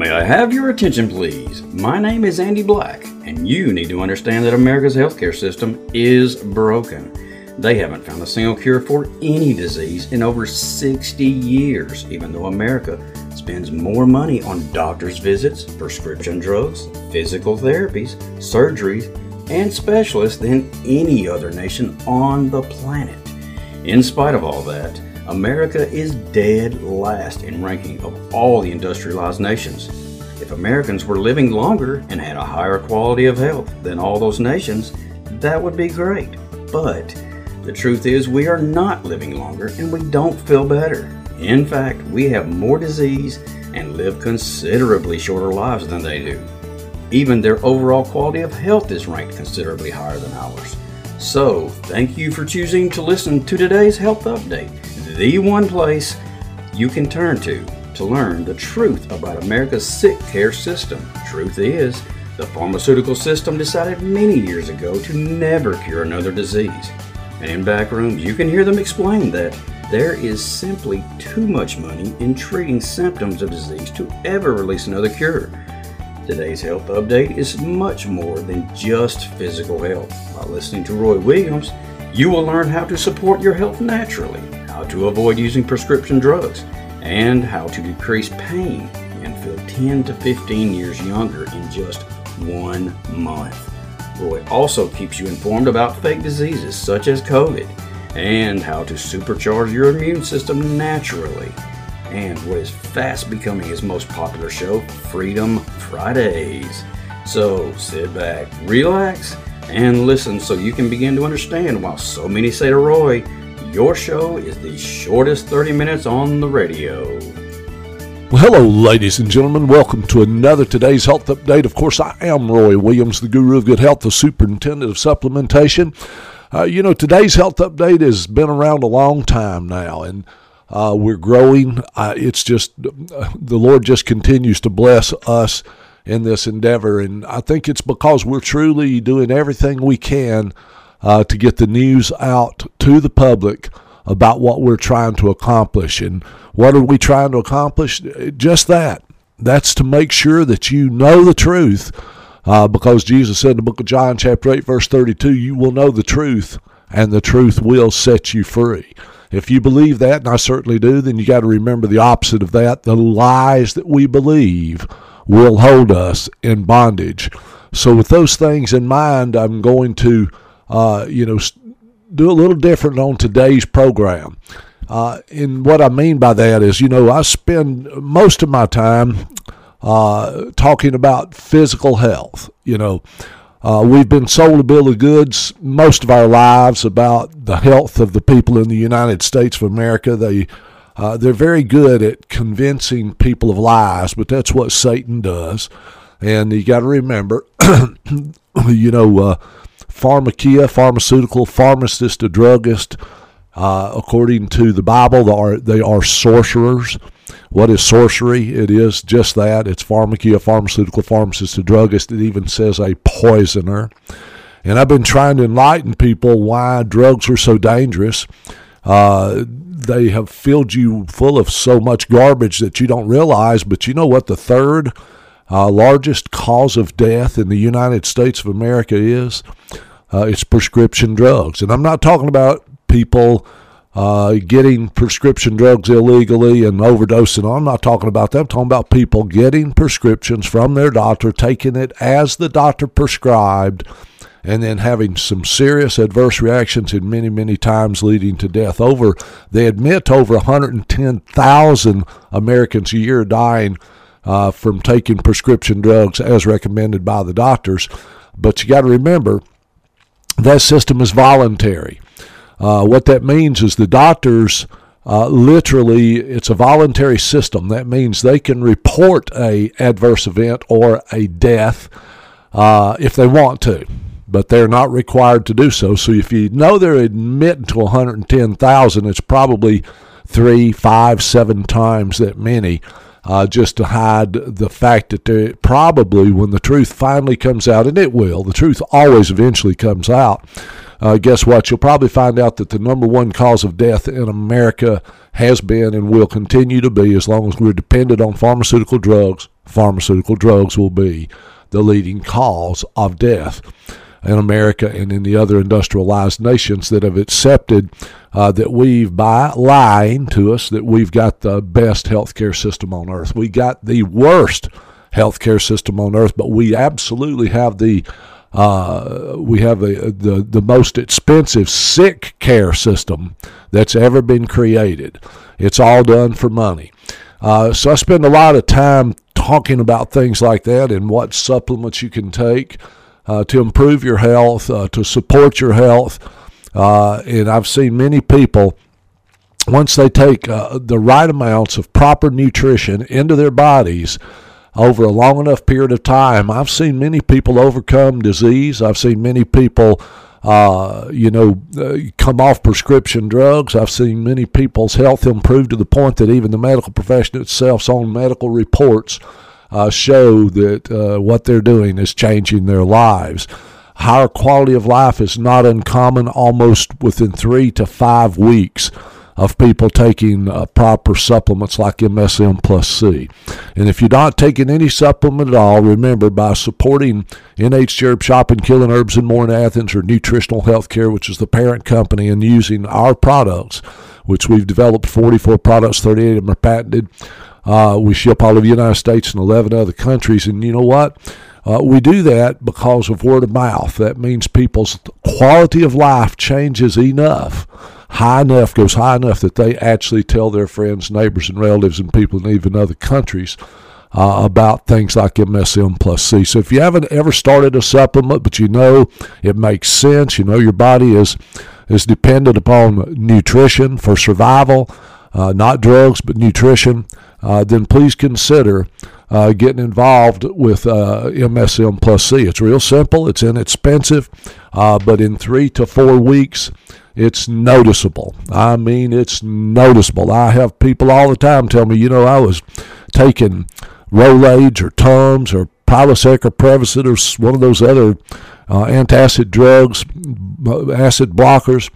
May I have your attention, please? My name is Andy Black, and you need to understand that America's healthcare system is broken. They haven't found a single cure for any disease in over 60 years, even though America spends more money on doctor's visits, prescription drugs, physical therapies, surgeries, and specialists than any other nation on the planet. In spite of all that, America is dead last in ranking of all the industrialized nations. If Americans were living longer and had a higher quality of health than all those nations, that would be great. But the truth is, we are not living longer and we don't feel better. In fact, we have more disease and live considerably shorter lives than they do. Even their overall quality of health is ranked considerably higher than ours. So, thank you for choosing to listen to today's health update the one place you can turn to to learn the truth about America's sick care system. Truth is, the pharmaceutical system decided many years ago to never cure another disease. And in back rooms, you can hear them explain that there is simply too much money in treating symptoms of disease to ever release another cure. Today's health update is much more than just physical health. By listening to Roy Williams, you will learn how to support your health naturally how to avoid using prescription drugs, and how to decrease pain and feel 10 to 15 years younger in just one month. Roy also keeps you informed about fake diseases such as COVID and how to supercharge your immune system naturally. And what is fast becoming his most popular show, Freedom Fridays. So sit back, relax, and listen so you can begin to understand why so many say to Roy, your show is the shortest 30 minutes on the radio. Well, hello, ladies and gentlemen. Welcome to another today's health update. Of course, I am Roy Williams, the guru of good health, the superintendent of supplementation. Uh, you know, today's health update has been around a long time now, and uh, we're growing. Uh, it's just the Lord just continues to bless us in this endeavor, and I think it's because we're truly doing everything we can uh, to get the news out to the public about what we're trying to accomplish. And what are we trying to accomplish? Just that. That's to make sure that you know the truth. Uh, because Jesus said in the book of John, chapter 8, verse 32, you will know the truth, and the truth will set you free. If you believe that, and I certainly do, then you got to remember the opposite of that. The lies that we believe will hold us in bondage. So, with those things in mind, I'm going to uh, you know, do a little different on today's program. Uh, and what I mean by that is, you know, I spend most of my time uh, talking about physical health. You know, uh, we've been sold a bill of goods most of our lives about the health of the people in the United States of America. They uh, they're very good at convincing people of lies, but that's what Satan does. And you got to remember, you know uh, pharmakeia, pharmaceutical, pharmacist, a druggist. Uh, according to the Bible, they are, they are sorcerers. What is sorcery? It is just that. It's pharmakeia, pharmaceutical, pharmacist, a druggist. It even says a poisoner. And I've been trying to enlighten people why drugs are so dangerous. Uh, they have filled you full of so much garbage that you don't realize. But you know what? The third uh, largest cause of death in the United States of America is uh, it's prescription drugs. And I'm not talking about people uh, getting prescription drugs illegally and overdosing on. I'm not talking about that. I'm talking about people getting prescriptions from their doctor, taking it as the doctor prescribed, and then having some serious adverse reactions and many, many times leading to death. Over, they admit over 110,000 Americans a year dying uh, from taking prescription drugs as recommended by the doctors. But you got to remember, that system is voluntary. Uh, what that means is the doctors uh, literally it's a voluntary system. That means they can report a adverse event or a death uh, if they want to, but they're not required to do so. So if you know they're admitting to 110,000, it's probably three, five, seven times that many uh, just to hide the fact that probably, when the truth finally comes out, and it will, the truth always eventually comes out. Uh, guess what? You'll probably find out that the number one cause of death in America has been and will continue to be as long as we're dependent on pharmaceutical drugs, pharmaceutical drugs will be the leading cause of death in America and in the other industrialized nations that have accepted uh, that we've, by lying to us, that we've got the best healthcare system on earth. We got the worst healthcare system on earth, but we absolutely have the uh, we have the, the the most expensive sick care system that's ever been created. It's all done for money. Uh, so I spend a lot of time talking about things like that and what supplements you can take uh, to improve your health, uh, to support your health. Uh, and I've seen many people once they take uh, the right amounts of proper nutrition into their bodies over a long enough period of time, I've seen many people overcome disease. I've seen many people, uh, you know, uh, come off prescription drugs. I've seen many people's health improve to the point that even the medical profession itself's own medical reports uh, show that uh, what they're doing is changing their lives. Higher quality of life is not uncommon, almost within three to five weeks of people taking uh, proper supplements like MSM plus C. And if you're not taking any supplement at all, remember by supporting NH Herb Shop and Killen Herbs and More in Athens or Nutritional Healthcare, which is the parent company, and using our products, which we've developed 44 products, 38 of them are patented. Uh, we ship all over the United States and 11 other countries. And you know what? Uh, we do that because of word of mouth. That means people's quality of life changes enough high enough, goes high enough that they actually tell their friends, neighbors, and relatives and people in even other countries uh, about things like MSM plus C. So if you haven't ever started a supplement, but you know it makes sense, you know your body is is dependent upon nutrition for survival, uh, not drugs, but nutrition, uh, then please consider uh, getting involved with uh, MSM plus C. It's real simple, it's inexpensive, uh, but in three to four weeks, it's noticeable. I mean, it's noticeable. I have people all the time tell me, you know, I was taking Rolaids or Tums or Prilosec or Prevacid or one of those other uh, antacid drugs, acid blockers,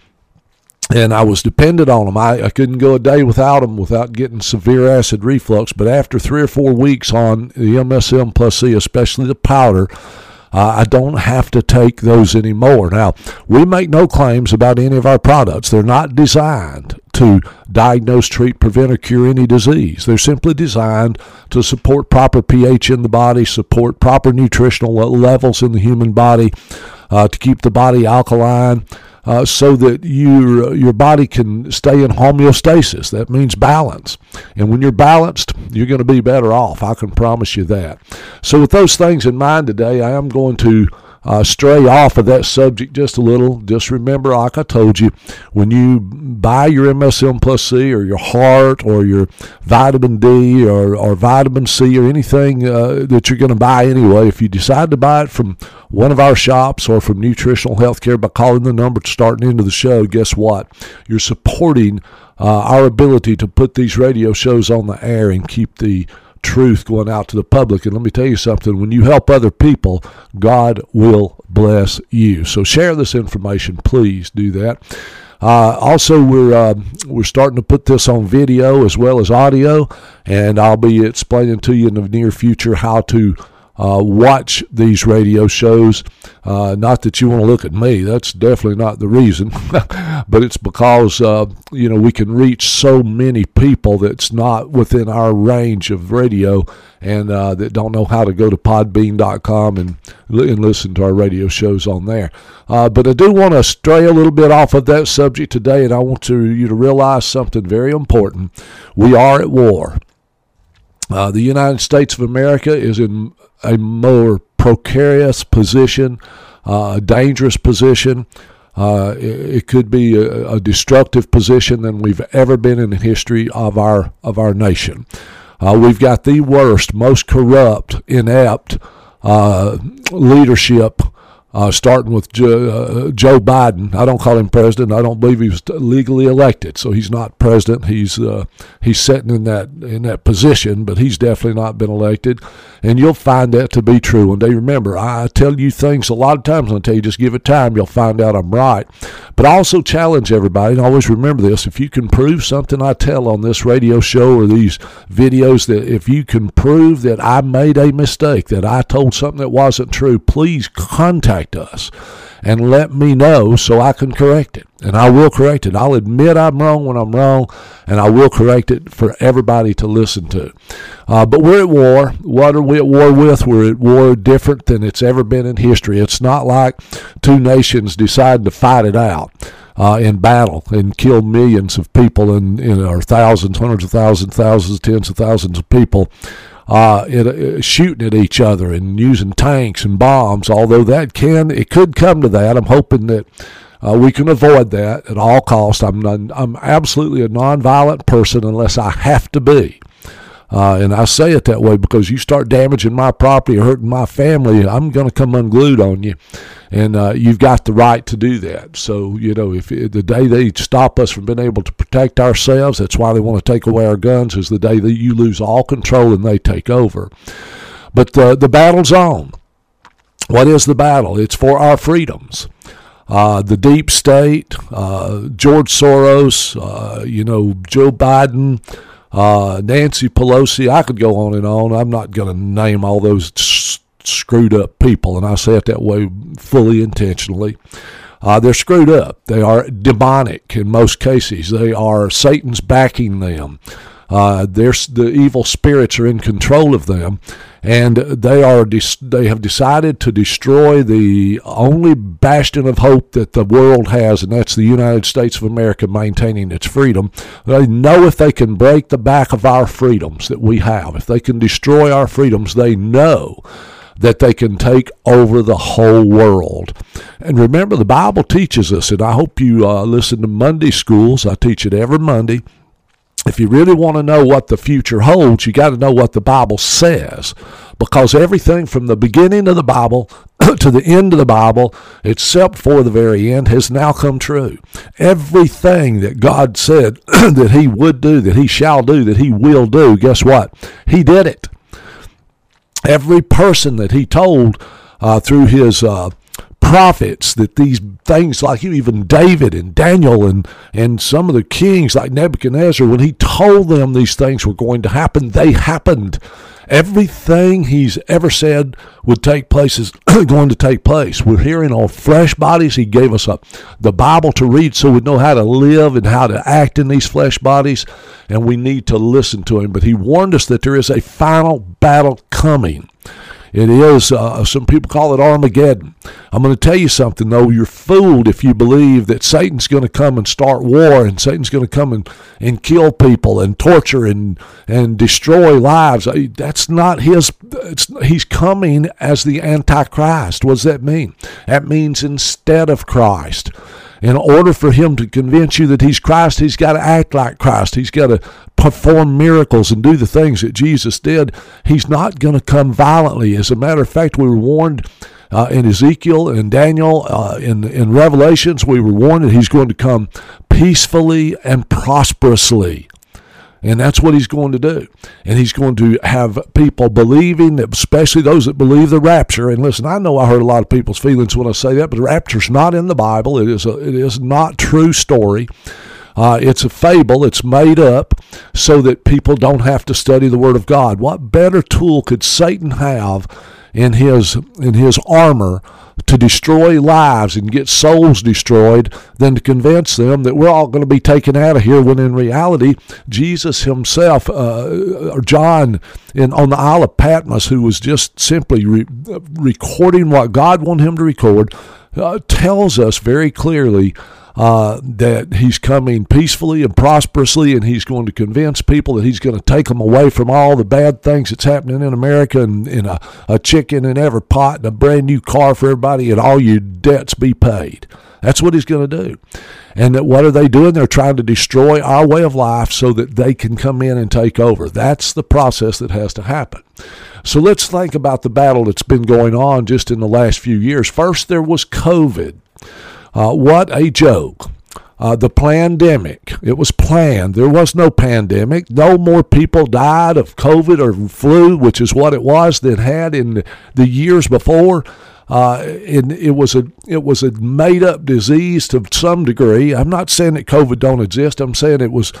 and I was dependent on them. I, I couldn't go a day without them without getting severe acid reflux. But after three or four weeks on the MSM plus C, especially the powder, uh, I don't have to take those anymore. Now, we make no claims about any of our products. They're not designed to diagnose, treat, prevent, or cure any disease. They're simply designed to support proper pH in the body, support proper nutritional levels in the human body, uh, to keep the body alkaline, uh, so that your your body can stay in homeostasis. That means balance. And when you're balanced, you're going to be better off. I can promise you that. So with those things in mind today, I am going to uh, stray off of that subject just a little. Just remember, like I told you, when you buy your MSM plus C or your heart or your vitamin D or, or vitamin C or anything uh, that you're going to buy anyway, if you decide to buy it from one of our shops or from Nutritional Healthcare by calling the number to starting into the show, guess what? You're supporting uh, our ability to put these radio shows on the air and keep the truth going out to the public. And let me tell you something when you help other people, God will bless you. So share this information. Please do that. Uh, also, we're uh, we're starting to put this on video as well as audio, and I'll be explaining to you in the near future how to uh, watch these radio shows. Uh, not that you want to look at me, that's definitely not the reason, but it's because, uh, you know, we can reach so many people that's not within our range of radio and uh, that don't know how to go to podbean.com and, and listen to our radio shows on there. Uh, but I do want to stray a little bit off of that subject today, and I want to, you to realize something very important. We are at war. Uh, the United States of America is in a more precarious position, uh, a dangerous position. Uh, it, it, could be a, a, destructive position than we've ever been in the history of our of our nation. Uh, we've got the worst, most corrupt, inept uh, leadership uh, starting with Joe, uh, Joe, Biden. I don't call him president. I don't believe he was legally elected, so he's not president. He's uh, he's sitting in that in that position, but he's definitely not been elected. And you'll find that to be true one day. Remember, I tell you things a lot of times. I tell you, just give it time. You'll find out I'm right. But I also challenge everybody, and always remember this: if you can prove something I tell on this radio show or these videos, that if you can prove that I made a mistake, that I told something that wasn't true, please contact us and let me know so I can correct it. And I will correct it. I'll admit I'm wrong when I'm wrong, and I will correct it for everybody to listen to. Uh, but we're at war. What are we at war with? We're at war different than it's ever been in history. It's not like two nations decide to fight it out. Uh, in battle and kill millions of people and, and or thousands, hundreds of thousands, thousands, tens of thousands of people uh, it, uh, shooting at each other and using tanks and bombs. Although that can, it could come to that. I'm hoping that uh, we can avoid that at all costs. I'm non, I'm absolutely a nonviolent person unless I have to be. Uh, and I say it that way because you start damaging my property or hurting my family, I'm going to come unglued on you. And uh, you've got the right to do that. So, you know, if the day they stop us from being able to protect ourselves, that's why they want to take away our guns, is the day that you lose all control and they take over. But the battle's on. What is the battle? It's for our freedoms. Uh, the deep state, uh, George Soros, uh, you know, Joe Biden, uh, Nancy Pelosi. I could go on and on. I'm not going to name all those screwed up people, and I say it that way fully intentionally. Uh, they're screwed up. They are demonic in most cases. They are Satan's backing them. Uh, the evil spirits are in control of them, and they are they have decided to destroy the only bastion of hope that the world has, and that's the United States of America maintaining its freedom. They know if they can break the back of our freedoms that we have, if they can destroy our freedoms, they know that they can take over the whole world. And remember, the Bible teaches us, and I hope you uh, listen to Monday schools. I teach it every Monday if you really want to know what the future holds, you got to know what the Bible says. Because everything from the beginning of the Bible to the end of the Bible, except for the very end, has now come true. Everything that God said that He would do, that He shall do, that He will do, guess what? He did it. Every person that He told uh, through His uh, prophets that these things like even David and Daniel and, and some of the kings like Nebuchadnezzar, when he told them these things were going to happen, they happened. Everything he's ever said would take place is going to take place. We're hearing on flesh bodies. He gave us a, the Bible to read so we know how to live and how to act in these flesh bodies, and we need to listen to him. But he warned us that there is a final battle coming. It is, uh, some people call it Armageddon. I'm going to tell you something, though. You're fooled if you believe that Satan's going to come and start war and Satan's going to come and, and kill people and torture and, and destroy lives. That's not his. he's coming as the Antichrist. What does that mean? That means instead of Christ in order for him to convince you that he's Christ, he's got to act like Christ. He's got to perform miracles and do the things that Jesus did. He's not going to come violently. As a matter of fact, we were warned uh, in Ezekiel and Daniel, uh, in, in Revelations, we were warned that he's going to come peacefully and prosperously. And that's what he's going to do. And he's going to have people believing, especially those that believe the rapture. And listen, I know I hurt a lot of people's feelings when I say that, but the rapture's not in the Bible. It is a, it is not true story. Uh, it's a fable. It's made up so that people don't have to study the Word of God. What better tool could Satan have in his in his armor to destroy lives and get souls destroyed than to convince them that we're all going to be taken out of here when in reality Jesus himself uh, or John in on the Isle of Patmos who was just simply re- recording what God wanted him to record uh, tells us very clearly uh, that he's coming peacefully and prosperously, and he's going to convince people that he's going to take them away from all the bad things that's happening in America and, and a, a chicken in every pot and a brand new car for everybody and all your debts be paid. That's what he's going to do. And what are they doing? They're trying to destroy our way of life so that they can come in and take over. That's the process that has to happen. So let's think about the battle that's been going on just in the last few years. First, there was COVID. Uh, what a joke. Uh, the pandemic. It was planned. There was no pandemic. No more people died of COVID or flu, which is what it was, than had in the years before. Uh, and it was a it was a made up disease to some degree. I'm not saying that COVID don't exist. I'm saying it was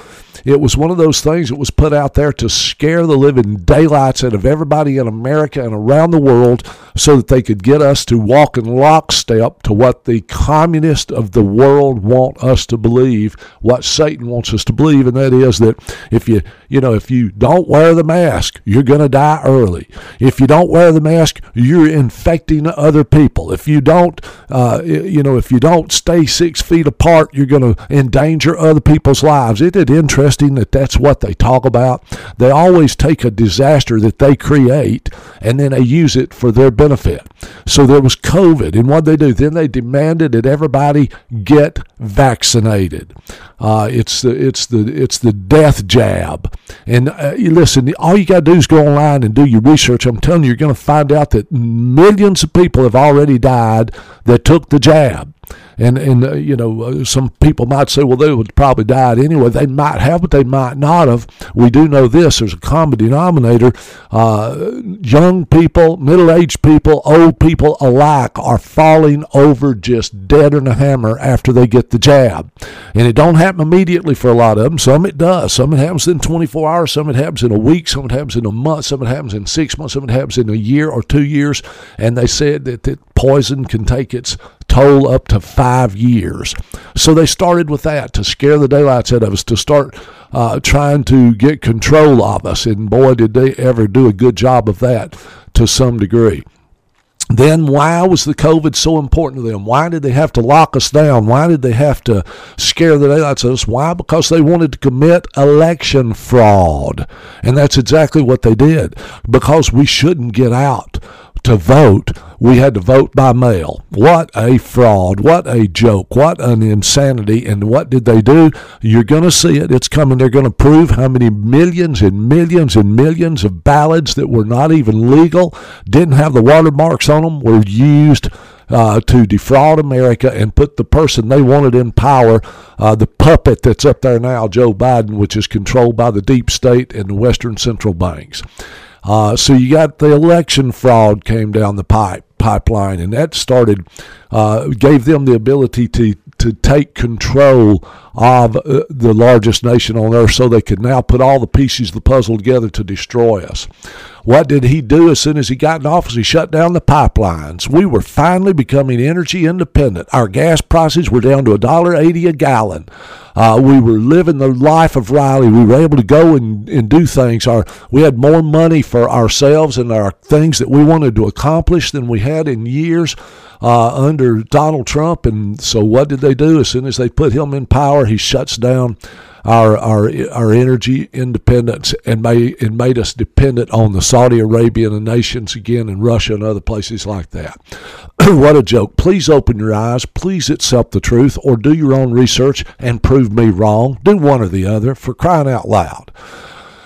it was one of those things that was put out there to scare the living daylights out of everybody in America and around the world, so that they could get us to walk in lockstep to what the communists of the world want us to believe, what Satan wants us to believe, and that is that if you you know if you don't wear the mask, you're going to die early. If you don't wear the mask, you're infecting other people. If you don't, uh, you know, if you don't stay six feet apart, you're going to endanger other people's lives. Isn't it interesting that that's what they talk about? They always take a disaster that they create and then they use it for their benefit. So there was COVID, and what they do? Then they demanded that everybody get vaccinated. Uh, it's the it's the it's the death jab. And uh, listen, all you got to do is go online and do your research. I'm telling you, you're going to find out that millions of people have already died that took the jab. And and uh, you know uh, some people might say, well, they would probably died anyway. They might have, but they might not have. We do know this: there's a common denominator. Uh, young people, middle-aged people, old people alike are falling over just dead in a hammer after they get the jab, and it don't happen immediately for a lot of them. Some it does. Some it happens in 24 hours. Some it happens in a week. Some it happens in a month. Some it happens in six months. Some it happens in a year or two years. And they said that, that poison can take its toll up to five years. So they started with that to scare the daylights out of us, to start uh, trying to get control of us. And boy, did they ever do a good job of that to some degree. Then, why was the COVID so important to them? Why did they have to lock us down? Why did they have to scare the daylights out of us? Why? Because they wanted to commit election fraud. And that's exactly what they did. Because we shouldn't get out to vote, we had to vote by mail. What a fraud. What a joke. What an insanity. And what did they do? You're going to see it. It's coming. They're going to prove how many millions and millions and millions of ballots that were not even legal, didn't have the watermarks on them, were used. Uh, to defraud America and put the person they wanted in power, uh, the puppet that's up there now, Joe Biden, which is controlled by the deep state and the Western central banks. Uh, so you got the election fraud came down the pipe pipeline, and that started uh, gave them the ability to to take control of uh, the largest nation on earth, so they could now put all the pieces of the puzzle together to destroy us. What did he do as soon as he got in office? He shut down the pipelines. We were finally becoming energy independent. Our gas prices were down to a dollar eighty a gallon. Uh, we were living the life of Riley. We were able to go and, and do things. Our we had more money for ourselves and our things that we wanted to accomplish than we had in years uh, under Donald Trump. And so, what did they do? As soon as they put him in power, he shuts down our our our energy independence and made and made us dependent on the Saudi Arabian nations again and Russia and other places like that. what a joke. Please open your eyes. Please accept the truth or do your own research and prove me wrong. Do one or the other for crying out loud.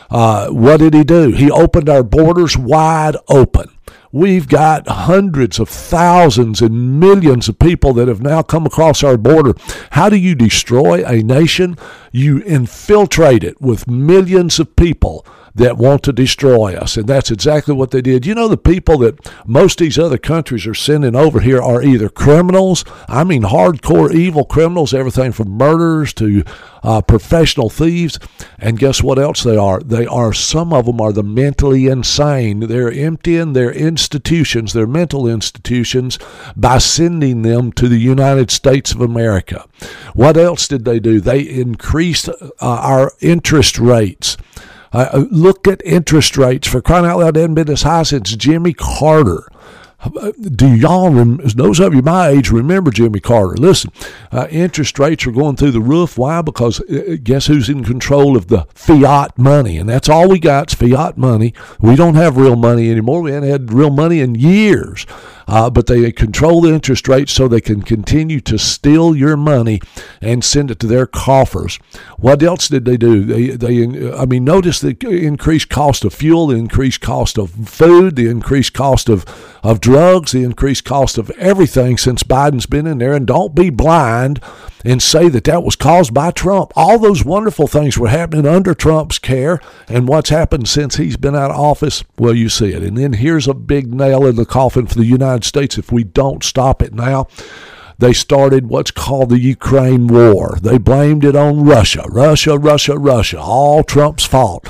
Uh, what did he do? He opened our borders wide open. We've got hundreds of thousands and millions of people that have now come across our border. How do you destroy a nation? You infiltrate it with millions of people that want to destroy us. And that's exactly what they did. You know, the people that most these other countries are sending over here are either criminals, I mean, hardcore evil criminals, everything from murderers to uh, professional thieves. And guess what else they are? They are, some of them are the mentally insane. They're emptying their institutions, their mental institutions, by sending them to the United States of America. What else did they do? They increased uh, our interest rates. Uh, look at interest rates for crying out loud. They hadn't been as high since Jimmy Carter. do y'all, those of you my age, remember Jimmy Carter? Listen, uh, interest rates are going through the roof. Why? Because uh, guess who's in control of the fiat money? And that's all we got is fiat money. We don't have real money anymore. We haven't had real money in years uh, but they control the interest rate so they can continue to steal your money and send it to their coffers. What else did they do? They, they I mean, notice the increased cost of fuel, the increased cost of food, the increased cost of, of drugs, the increased cost of everything since Biden's been in there. And don't be blind and say that that was caused by Trump. All those wonderful things were happening under Trump's care, and what's happened since he's been out of office, well, you see it. And then here's a big nail in the coffin for the United States if we don't stop it now. They started what's called the Ukraine war. They blamed it on Russia. Russia, Russia, Russia. All Trump's fault.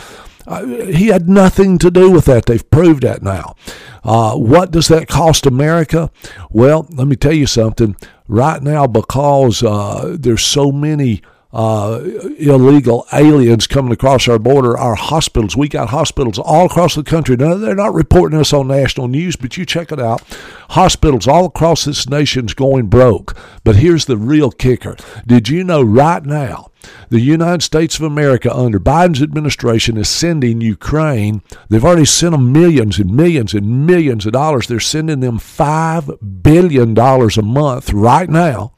Uh, he had nothing to do with that. They've proved that now. Uh, what does that cost America? Well, let me tell you something. Right now, because uh, there's so many uh, illegal aliens coming across our border, our hospitals, we got hospitals all across the country. Now, they're not reporting us on national news, but you check it out. Hospitals all across this nation's going broke. But here's the real kicker. Did you know right now the United States of America under Biden's administration is sending Ukraine, they've already sent them millions and millions and millions of dollars. They're sending them $5 billion a month right now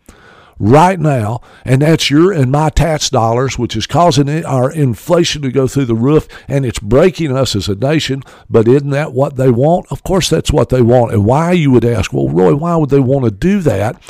right now, and that's your and my tax dollars, which is causing our inflation to go through the roof, and it's breaking us as a nation. But isn't that what they want? Of course, that's what they want. And why, you would ask, well, Roy, why would they want to do that?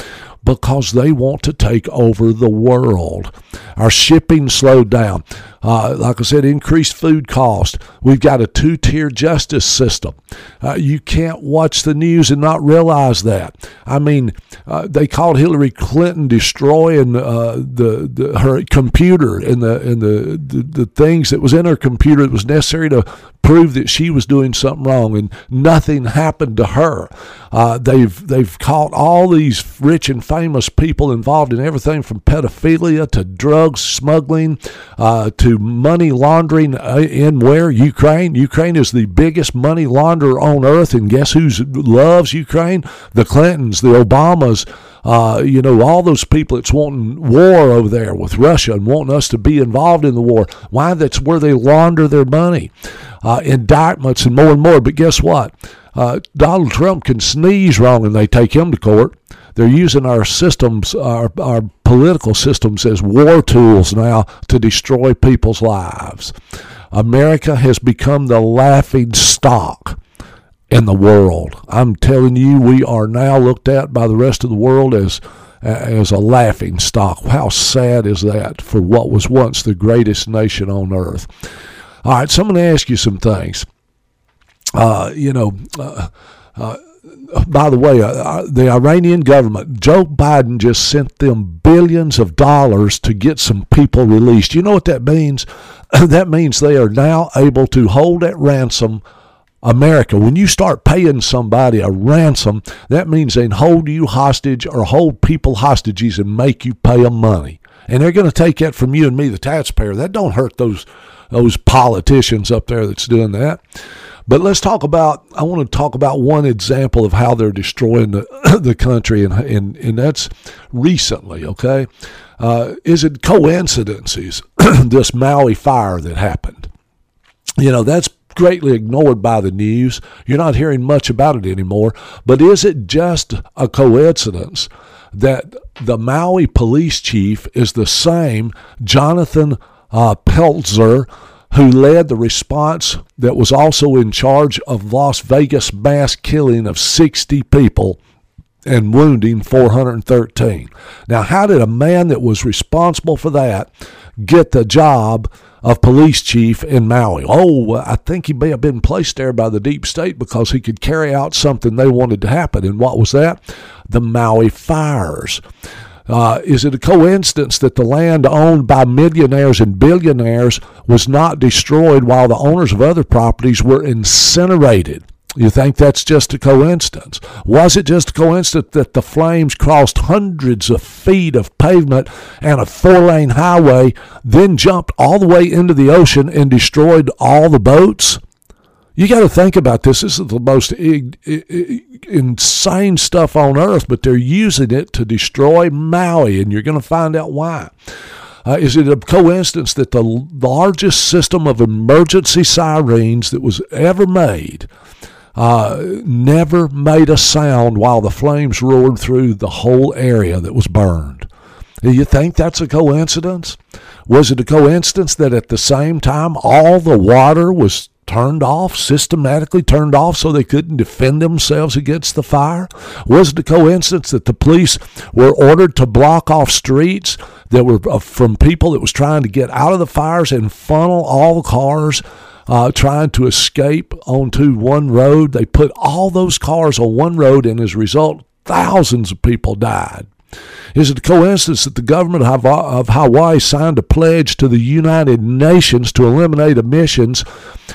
because they want to take over the world. Our shipping slowed down. Uh, like I said, increased food cost. We've got a two tier justice system. Uh, you can't watch the news and not realize that. I mean, uh, they called Hillary Clinton destroying uh, the, the her computer and the and the, the the things that was in her computer that was necessary to prove that she was doing something wrong, and nothing happened to her. Uh, they've they've caught all these rich and famous people involved in everything from pedophilia to drugs smuggling uh, money laundering uh, in where Ukraine. Ukraine is the biggest money launderer on earth, and guess who loves Ukraine? The Clintons, the Obamas. Uh, you know, all those people that's wanting war over there with Russia and wanting us to be involved in the war. Why? That's where they launder their money. Uh, indictments and more and more. But guess what? Uh, Donald Trump can sneeze wrong and they take him to court. They're using our systems, our, our political systems, as war tools now to destroy people's lives. America has become the laughing stock in the world. I'm telling you, we are now looked at by the rest of the world as as a laughing stock. How sad is that for what was once the greatest nation on earth? All right, so I'm going to ask you some things. Uh, you know, uh, uh, by the way, uh, uh, the Iranian government, Joe Biden just sent them billions of dollars to get some people released. You know what that means? that means they are now able to hold at ransom America. When you start paying somebody a ransom, that means they hold you hostage or hold people hostages and make you pay them money. And they're going to take that from you and me, the taxpayer. That don't hurt those those politicians up there that's doing that. But let's talk about. I want to talk about one example of how they're destroying the the country, and and and that's recently. Okay, uh, is it coincidences? this Maui fire that happened. You know that's greatly ignored by the news. You're not hearing much about it anymore. But is it just a coincidence that the Maui police chief is the same Jonathan uh, Pelzer? Who led the response that was also in charge of Las Vegas mass killing of 60 people and wounding 413. Now, how did a man that was responsible for that get the job of police chief in Maui? Oh, I think he may have been placed there by the deep state because he could carry out something they wanted to happen. And what was that? The Maui fires. Uh, is it a coincidence that the land owned by millionaires and billionaires was not destroyed while the owners of other properties were incinerated? You think that's just a coincidence? Was it just a coincidence that the flames crossed hundreds of feet of pavement and a four lane highway, then jumped all the way into the ocean and destroyed all the boats? You got to think about this. This is the most insane stuff on earth, but they're using it to destroy Maui, and you're going to find out why. Uh, is it a coincidence that the largest system of emergency sirens that was ever made uh, never made a sound while the flames roared through the whole area that was burned? Do you think that's a coincidence? Was it a coincidence that at the same time all the water was turned off, systematically turned off so they couldn't defend themselves against the fire? Was it a coincidence that the police were ordered to block off streets that were uh, from people that was trying to get out of the fires and funnel all the cars uh, trying to escape onto one road? They put all those cars on one road, and as a result, thousands of people died. Is it a coincidence that the government of Hawaii signed a pledge to the United Nations to eliminate emissions,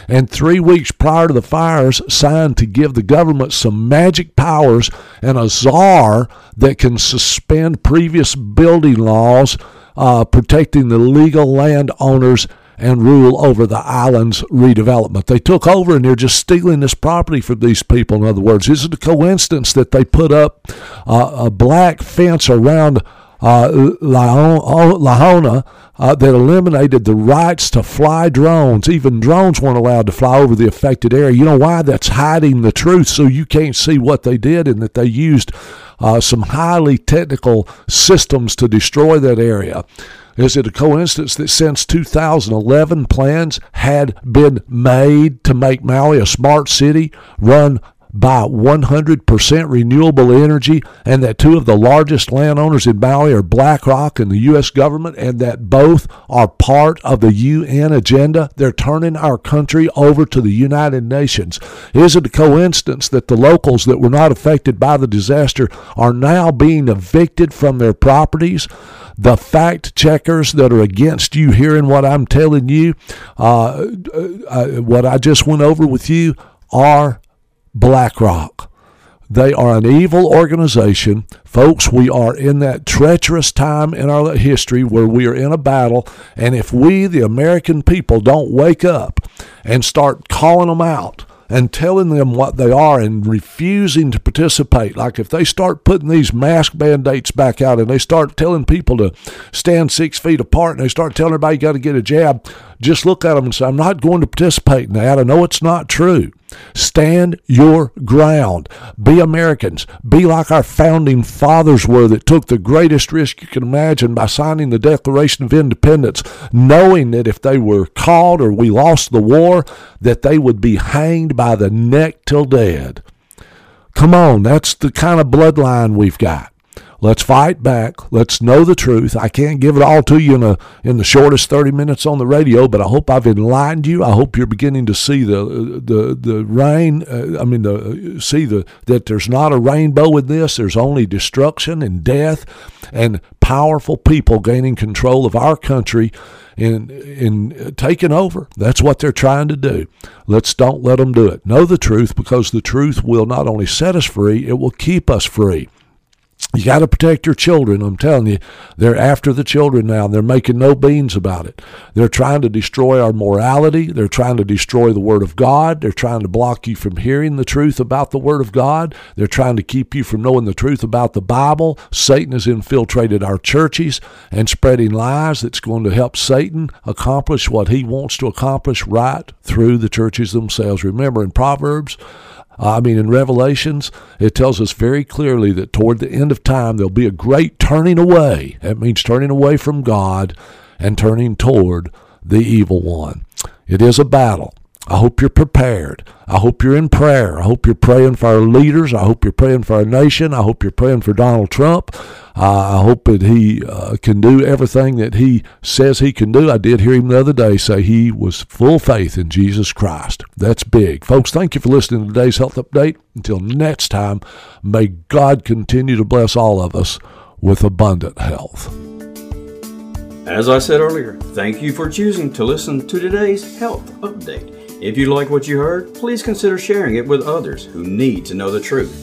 and three weeks prior to the fires, signed to give the government some magic powers and a czar that can suspend previous building laws uh, protecting the legal landowners and rule over the island's redevelopment. They took over and they're just stealing this property from these people. In other words, is it a coincidence that they put up uh, a black fence around uh, Lahaina uh, that eliminated the rights to fly drones. Even drones weren't allowed to fly over the affected area. You know why? That's hiding the truth so you can't see what they did and that they used uh, some highly technical systems to destroy that area. Is it a coincidence that since 2011 plans had been made to make Maui a smart city run by 100% renewable energy, and that two of the largest landowners in Maui are BlackRock and the U.S. government, and that both are part of the UN agenda. They're turning our country over to the United Nations. Is it a coincidence that the locals that were not affected by the disaster are now being evicted from their properties? The fact checkers that are against you hearing what I'm telling you, uh, uh, what I just went over with you, are BlackRock. They are an evil organization. Folks, we are in that treacherous time in our history where we are in a battle. And if we, the American people, don't wake up and start calling them out, and telling them what they are and refusing to participate. Like if they start putting these mask mandates back out and they start telling people to stand six feet apart and they start telling everybody you got to get a jab, just look at them and say, I'm not going to participate in that. I know it's not true. Stand your ground. Be Americans. Be like our founding fathers were that took the greatest risk you can imagine by signing the Declaration of Independence, knowing that if they were caught or we lost the war, that they would be hanged by the neck till dead. Come on, that's the kind of bloodline we've got. Let's fight back. Let's know the truth. I can't give it all to you in a in the shortest 30 minutes on the radio, but I hope I've enlightened you. I hope you're beginning to see the the the rain. Uh, I mean, the see the that there's not a rainbow in this. There's only destruction and death, and powerful people gaining control of our country in in taking over. That's what they're trying to do. Let's don't let them do it. Know the truth because the truth will not only set us free, it will keep us free. You got to protect your children. I'm telling you, they're after the children now. They're making no beans about it. They're trying to destroy our morality. They're trying to destroy the Word of God. They're trying to block you from hearing the truth about the Word of God. They're trying to keep you from knowing the truth about the Bible. Satan has infiltrated our churches and spreading lies that's going to help Satan accomplish what he wants to accomplish right through the churches themselves. Remember in Proverbs, I mean, in Revelations, it tells us very clearly that toward the end of time, there'll be a great turning away. That means turning away from God and turning toward the evil one. It is a battle. I hope you're prepared. I hope you're in prayer. I hope you're praying for our leaders. I hope you're praying for our nation. I hope you're praying for Donald Trump. Uh, I hope that he uh, can do everything that he says he can do. I did hear him the other day say he was full faith in Jesus Christ. That's big. Folks, thank you for listening to today's Health Update. Until next time, may God continue to bless all of us with abundant health. As I said earlier, thank you for choosing to listen to today's Health Update. If you like what you heard, please consider sharing it with others who need to know the truth.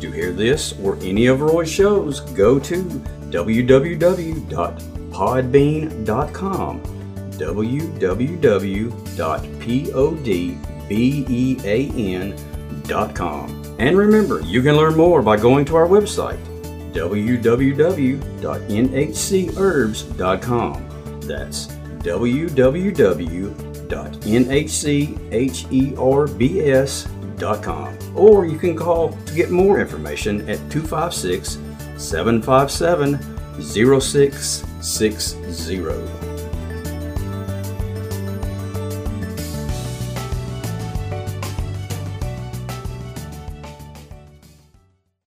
To hear this or any of Roy's shows, go to www.podbean.com www.podbean.com. And remember, you can learn more by going to our website, www.nhcherbs.com. That's www.nhcherbs.com. Or you can call to get more information at 256 757 0660.